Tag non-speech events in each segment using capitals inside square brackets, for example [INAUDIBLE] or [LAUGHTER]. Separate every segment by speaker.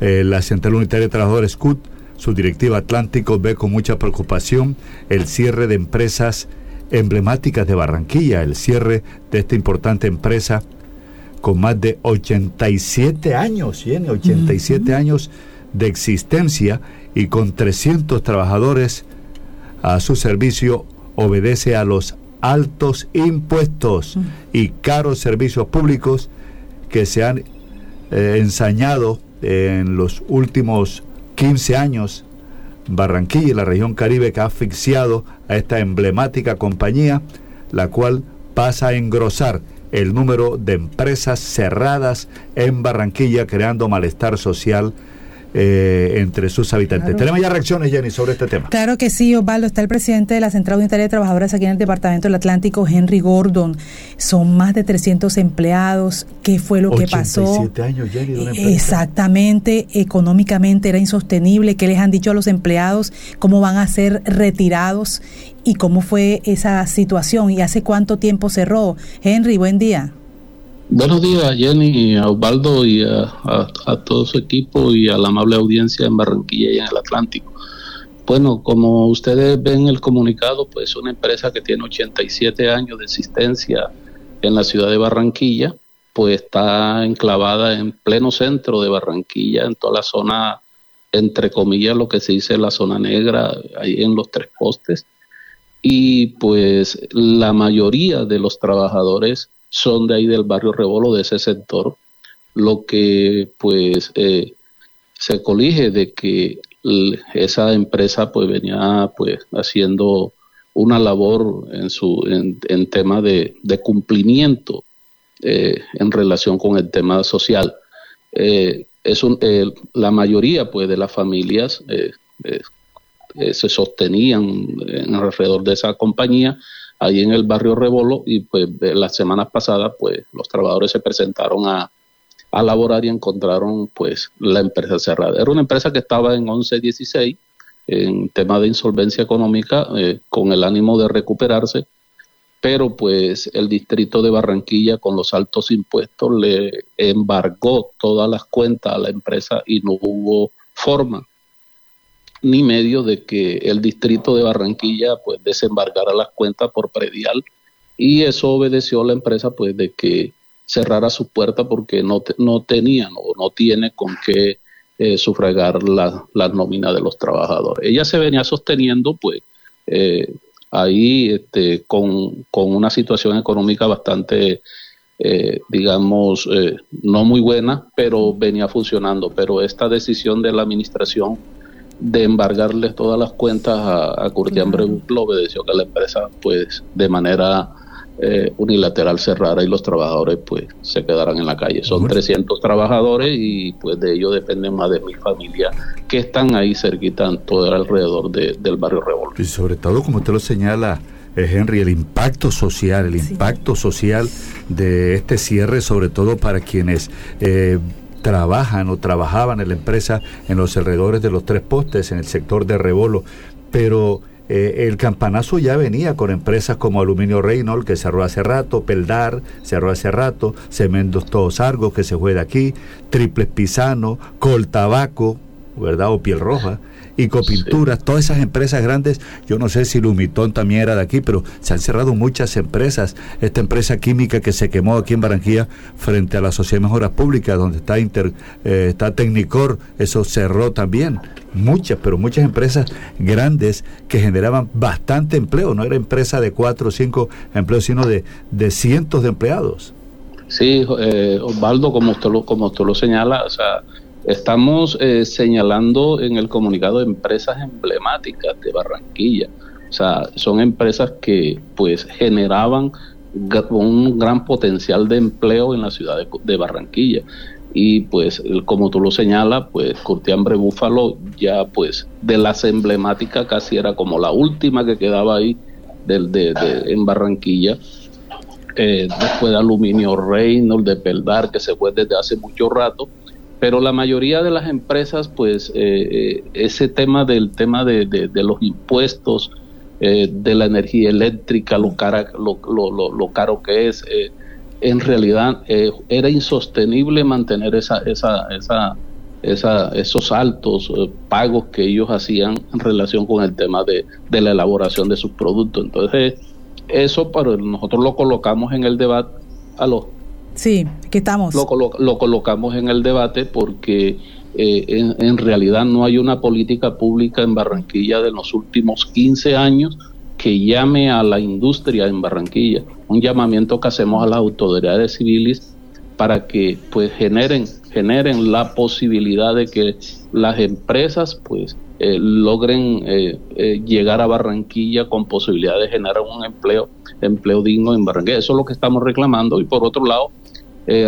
Speaker 1: Eh, la Central Unitaria de Trabajadores CUT, su directiva Atlántico, ve con mucha preocupación el cierre de empresas emblemáticas de Barranquilla, el cierre de esta importante empresa con más de 87 años, tiene 87 años de existencia y con 300 trabajadores a su servicio, obedece a los altos impuestos y caros servicios públicos que se han eh, ensañado en los últimos 15 años Barranquilla y la región Caribe que ha asfixiado a esta emblemática compañía, la cual pasa a engrosar el número de empresas cerradas en Barranquilla, creando malestar social eh, entre sus habitantes. Tenemos ya reacciones, Jenny, sobre este tema.
Speaker 2: Claro que sí, Osvaldo. Está el presidente de la Central Unitaria de Trabajadores aquí en el Departamento del Atlántico, Henry Gordon. Son más de 300 empleados. ¿Qué fue lo que pasó?
Speaker 1: años, Jenny, de una
Speaker 2: empresa. Exactamente, económicamente era insostenible. ¿Qué les han dicho a los empleados? ¿Cómo van a ser retirados? ¿Y cómo fue esa situación? ¿Y hace cuánto tiempo cerró? Henry, buen día.
Speaker 3: Buenos días, Jenny, a Osvaldo y a, todo su equipo y a la amable audiencia en Barranquilla y en el Atlántico. Bueno, como ustedes ven el comunicado, pues una empresa que tiene 87 años de existencia en la ciudad de Barranquilla, pues está enclavada en pleno centro de Barranquilla, en toda la zona, entre comillas, lo que se dice la zona negra, ahí en los tres postes. Y pues la mayoría de los trabajadores son de ahí del barrio Rebolo, de ese sector, lo que pues eh, se colige de que esa empresa pues venía pues haciendo una labor en su en, tema de, cumplimiento eh, en relación con el tema social. Eh, es un, la mayoría pues de las familias se sostenían en alrededor de esa compañía ahí en el barrio Rebolo y pues las semanas pasadas pues los trabajadores se presentaron a, a laborar y encontraron pues la empresa cerrada. Era una empresa que estaba en 1116 en tema de insolvencia económica eh, con el ánimo de recuperarse, pero pues el distrito de Barranquilla con los altos impuestos le embargó todas las cuentas a la empresa y no hubo forma ni medio de que el distrito de Barranquilla pues desembargara las cuentas por predial y eso obedeció a la empresa pues de que cerrara su puerta porque no, no tenían o no tiene con qué eh, sufragar la, nómina de los trabajadores. Ella se venía sosteniendo pues eh, ahí este, con, con, una situación económica bastante eh, digamos, no muy buena, pero venía funcionando. Pero esta decisión de la administración de embargarles todas las cuentas a, a Curtián lo obedeció que la empresa pues de manera eh, unilateral cerrara y los trabajadores pues se quedaran en la calle. Son 300 trabajadores y pues de ellos dependen más de mi familia que están ahí cerquita en todo alrededor del barrio Revolver.
Speaker 1: Y sobre todo como usted lo señala, eh, Henry, el impacto social, el impacto social de este cierre, sobre todo para quienes eh, trabajan o trabajaban en la empresa en los alrededores de los tres postes, en el sector de Rebolo, pero eh, el campanazo ya venía con empresas como Aluminio Reynolds, que cerró hace rato, Peldar, cerró hace rato, Cementos Todos Argos, que se de aquí, Triples Pisano, Coltabaco, ¿verdad? O Piel Roja y Copinturas, todas esas empresas grandes, yo no sé si Lumitón también era de aquí, pero se han cerrado muchas empresas. Esta empresa química que se quemó aquí en Barranquilla frente a la Sociedad de Mejoras Públicas, donde está, Inter, eh, está Tecnicor, eso cerró también. Muchas, pero muchas empresas grandes que generaban bastante empleo, no era empresa de cuatro o cinco empleos, sino de, de cientos de empleados.
Speaker 3: Sí, eh, Osvaldo, como usted lo, como usted lo señala, o sea, Estamos eh, señalando en el comunicado empresas emblemáticas de Barranquilla. O sea, son empresas que pues generaban un gran potencial de empleo en la ciudad de, Barranquilla. Y pues, como tú lo señalas, pues Curtiambre Búfalo ya pues de las emblemáticas casi era como la última que quedaba ahí de, en Barranquilla. Eh, después de Aluminio Reynolds, de Peldar, que se fue desde hace mucho rato pero la mayoría de las empresas, pues eh, eh, ese tema del tema de, de, los impuestos, eh, de la energía eléctrica, lo, cara, lo, lo, lo caro que es, en realidad era insostenible mantener esa, esa, esa, esa, esos altos eh, pagos que ellos hacían en relación con el tema de, de la elaboración de sus productos. Entonces, eso para nosotros lo colocamos en el debate. a los
Speaker 2: Sí, que estamos.
Speaker 3: Lo, lo, colocamos en el debate porque eh, en, en, realidad no hay una política pública en Barranquilla de los últimos 15 años que llame a la industria en Barranquilla. Un llamamiento que hacemos a las autoridades civiles para que pues generen generen la posibilidad de que las empresas pues eh, logren eh, eh, llegar a Barranquilla con posibilidad de generar un empleo empleo digno en Barranquilla eso es lo que estamos reclamando y por otro lado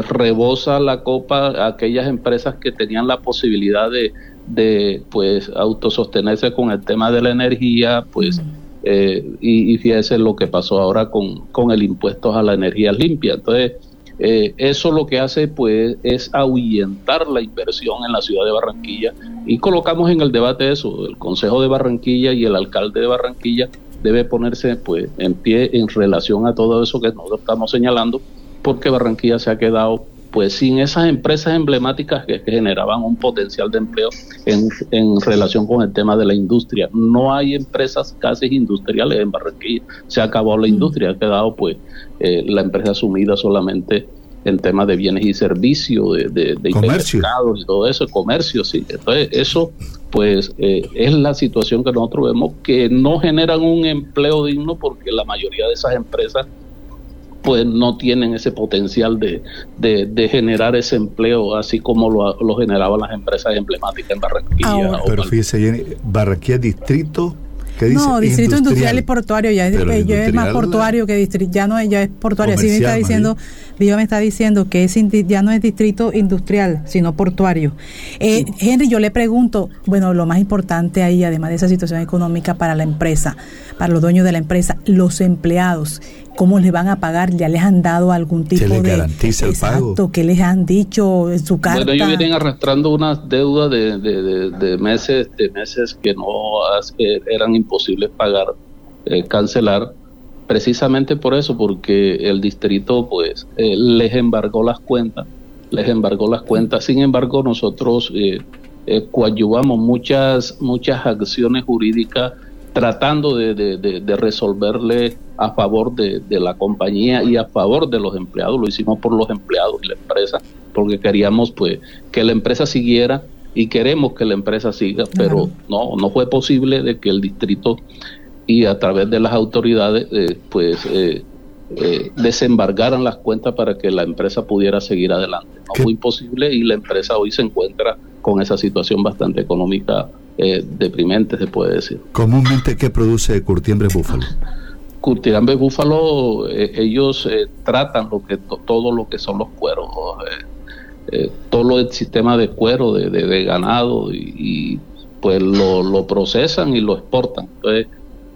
Speaker 3: rebosa la copa a aquellas empresas que tenían la posibilidad de, de pues autosostenerse con el tema de la energía pues y, y fíjese lo que pasó ahora con, con el impuesto a la energía limpia. Entonces eh, eso lo que hace pues es ahuyentar la inversión en la ciudad de Barranquilla. Y colocamos en el debate eso, el Consejo de Barranquilla y el alcalde de Barranquilla debe ponerse pues en pie en relación a todo eso que nosotros estamos señalando porque Barranquilla se ha quedado pues sin esas empresas emblemáticas que, generaban un potencial de empleo en, en, relación con el tema de la industria. No hay empresas casi industriales en Barranquilla, se ha acabado la mm. industria, ha quedado pues eh, la empresa sumida solamente en temas de bienes y servicios, de, de, de y todo eso, comercio, sí. Entonces, eso, pues, eh, es la situación que nosotros vemos que no generan un empleo digno porque la mayoría de esas empresas pues no tienen ese potencial de, de, generar ese empleo así como lo, lo, generaban las empresas emblemáticas en Barranquilla.
Speaker 1: pero fíjese, Barranquilla Distrito
Speaker 2: no, distrito industrial, y portuario, ya es, más portuario que distrito, ya no es, ya es portuario. Así me está diciendo, Viva me está diciendo que es ya no es distrito industrial, sino portuario. Eh, Henry, yo le pregunto, bueno, lo más importante ahí, además de esa situación económica para la empresa, para los dueños de la empresa, los empleados cómo les van a pagar, ya les han dado algún tipo
Speaker 1: les
Speaker 2: de
Speaker 1: garantiza el
Speaker 2: exacto, que les han dicho en su carta.
Speaker 3: Bueno, ellos vienen arrastrando unas deudas de, de, meses, de meses que no eran imposibles pagar, eh, cancelar, precisamente por eso, porque el distrito pues eh, les embargó las cuentas, les embargó las cuentas. Sin embargo, nosotros eh, eh coadyuvamos muchas muchas acciones jurídicas tratando de, de, resolverle a favor de, la compañía y a favor de los empleados. Lo hicimos por los empleados y la empresa, porque queríamos pues que la empresa siguiera y queremos que la empresa siga, pero no, no fue posible de que el distrito y a través de las autoridades eh, pues eh, eh, desembargaran las cuentas para que la empresa pudiera seguir adelante. No fue imposible y la empresa hoy se encuentra con esa situación bastante económica eh, deprimente, se puede decir.
Speaker 1: Comúnmente, ¿qué produce Curtiembre Búfalo?
Speaker 3: Curtiembre Búfalo, eh, ellos eh, tratan lo que todo lo que son los cueros, todo el sistema de cuero de, ganado y, pues lo, procesan y lo exportan. Entonces,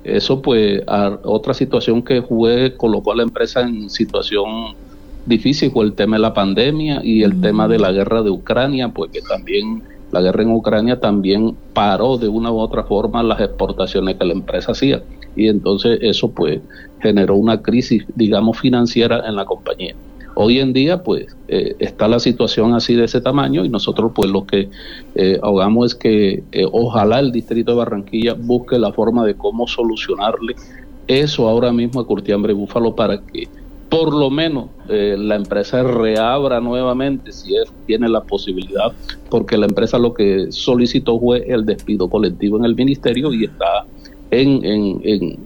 Speaker 3: eso pues otra situación que fue colocó a la empresa en situación difícil fue el tema de la pandemia y el tema de la guerra de Ucrania, pues que también la guerra en Ucrania también paró de una u otra forma las exportaciones que la empresa hacía y entonces eso pues generó una crisis digamos financiera en la compañía. Hoy en día pues eh, está la situación así de ese tamaño y nosotros pues lo que eh, ahogamos es que eh, ojalá el distrito de Barranquilla busque la forma de cómo solucionarle eso ahora mismo a Curtiambre Búfalo para que por lo menos eh, la empresa reabra nuevamente si tiene la posibilidad, porque la empresa lo que solicitó fue el despido colectivo en el ministerio y está en, en, en,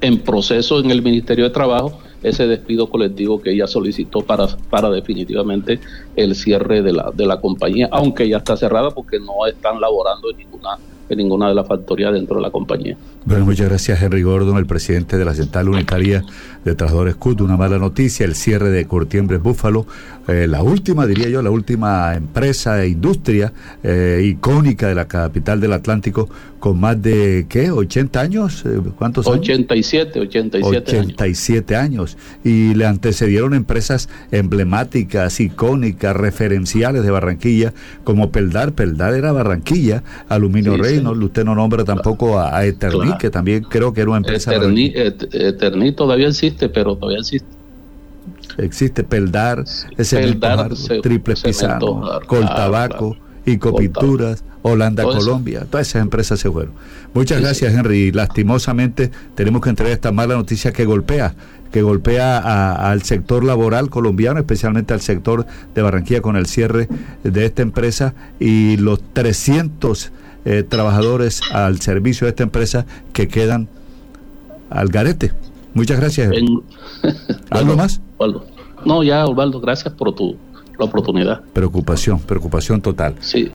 Speaker 3: en proceso en el Ministerio de Trabajo ese despido colectivo que ella solicitó para, para definitivamente el cierre de la, de la compañía, aunque ya está cerrada porque no están laborando en ninguna en ninguna de las factorías dentro de la compañía.
Speaker 1: Bueno, muchas gracias Henry Gordon, el presidente de la Central Unitaria de Trabajadores CUT. Una mala noticia, el cierre de Curtiembres Búfalo, eh, la última, diría yo, la última empresa e industria eh, icónica de la capital del Atlántico con más de, ¿qué? ¿80 años? Eh, ¿Cuántos
Speaker 3: años? 87, 87,
Speaker 1: 87 años. Y le antecedieron empresas emblemáticas, icónicas, referenciales de Barranquilla, como Peldar. Peldar era Barranquilla, Aluminio Rey, no, usted no nombra tampoco a, a Eterni, que también creo que era una empresa.
Speaker 3: Eterni, Eterni todavía existe, pero todavía existe
Speaker 1: existe Peldar, ese Peldar, triple pisano, Coltabaco y Copinturas, Holanda Colombia, todas esas empresas se fueron. Muchas gracias Henry. Lastimosamente tenemos que entregar esta mala noticia que golpea que golpea al sector laboral colombiano, especialmente al sector de Barranquilla con el cierre de esta empresa y los 300 eh, trabajadores al servicio de esta empresa que quedan al garete. Muchas gracias. [LAUGHS]
Speaker 3: ¿Algo más? No, ya, Osvaldo, gracias por tu la oportunidad.
Speaker 1: Preocupación, preocupación total.
Speaker 3: Sí.